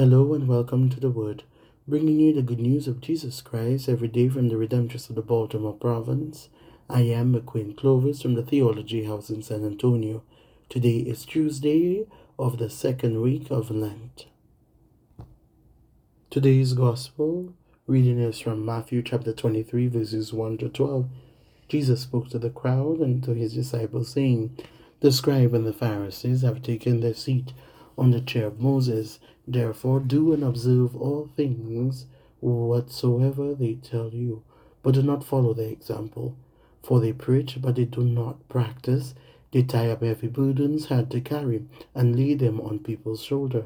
Hello and welcome to the Word, bringing you the good news of Jesus Christ every day from the Redemptorists of the Baltimore Province. I am McQuain Clovis from the Theology House in San Antonio. Today is Tuesday of the second week of Lent. Today's Gospel reading is from Matthew chapter 23, verses 1 to 12. Jesus spoke to the crowd and to his disciples, saying, The scribe and the Pharisees have taken their seat on the chair of Moses. Therefore, do and observe all things whatsoever they tell you, but do not follow their example. For they preach, but they do not practice. They tie up heavy burdens hard to carry and lay them on people's shoulder,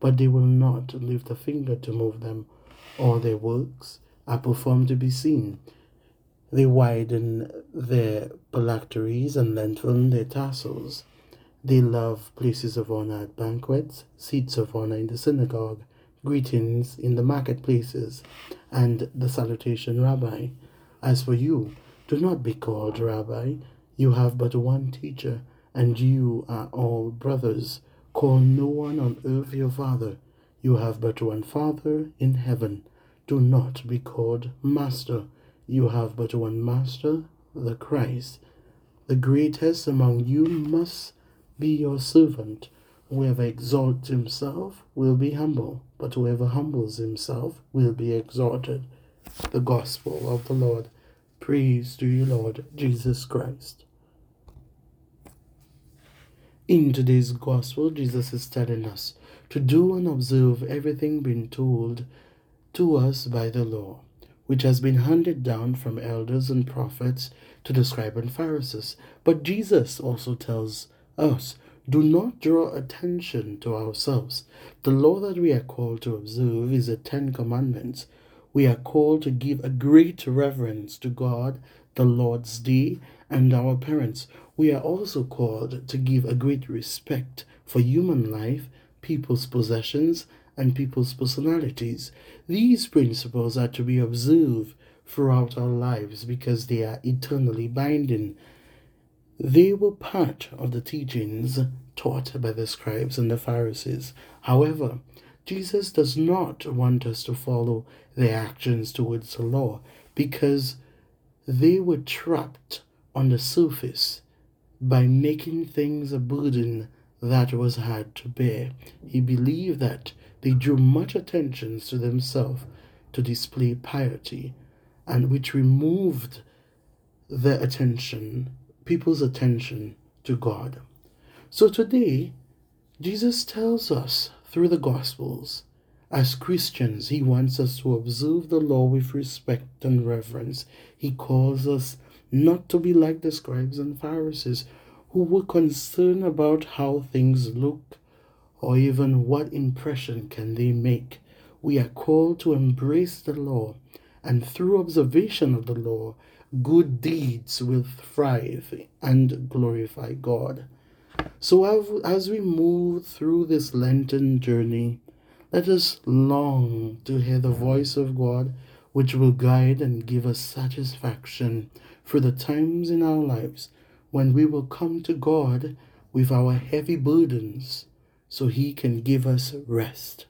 but they will not lift a finger to move them. All their works are performed to be seen. They widen their phylacteries and lengthen their tassels. They love places of honor at banquets, seats of honor in the synagogue, greetings in the marketplaces, and the salutation, Rabbi. As for you, do not be called Rabbi. You have but one teacher, and you are all brothers. Call no one on earth your father. You have but one Father in heaven. Do not be called Master. You have but one Master, the Christ. The greatest among you must be your servant. Whoever exalts himself will be humble, but whoever humbles himself will be exalted. The Gospel of the Lord. Praise to you, Lord Jesus Christ. In today's Gospel, Jesus is telling us to do and observe everything being told to us by the law, which has been handed down from elders and prophets to the scribes and Pharisees. But Jesus also tells us. Do not draw attention to ourselves. The law that we are called to observe is the Ten Commandments. We are called to give a great reverence to God, the Lord's Day, and our parents. We are also called to give a great respect for human life, people's possessions, and people's personalities. These principles are to be observed throughout our lives because they are eternally binding. They were part of the teachings taught by the scribes and the Pharisees. However, Jesus does not want us to follow their actions towards the law because they were trapped on the surface by making things a burden that was hard to bear. He believed that they drew much attention to themselves to display piety and which removed their attention people's attention to God. So today, Jesus tells us through the Gospels, as Christians, He wants us to observe the law with respect and reverence. He calls us not to be like the scribes and Pharisees who were concerned about how things look or even what impression can they make. We are called to embrace the law and through observation of the law good deeds will thrive and glorify God. So, as we move through this Lenten journey, let us long to hear the voice of God, which will guide and give us satisfaction for the times in our lives when we will come to God with our heavy burdens so He can give us rest.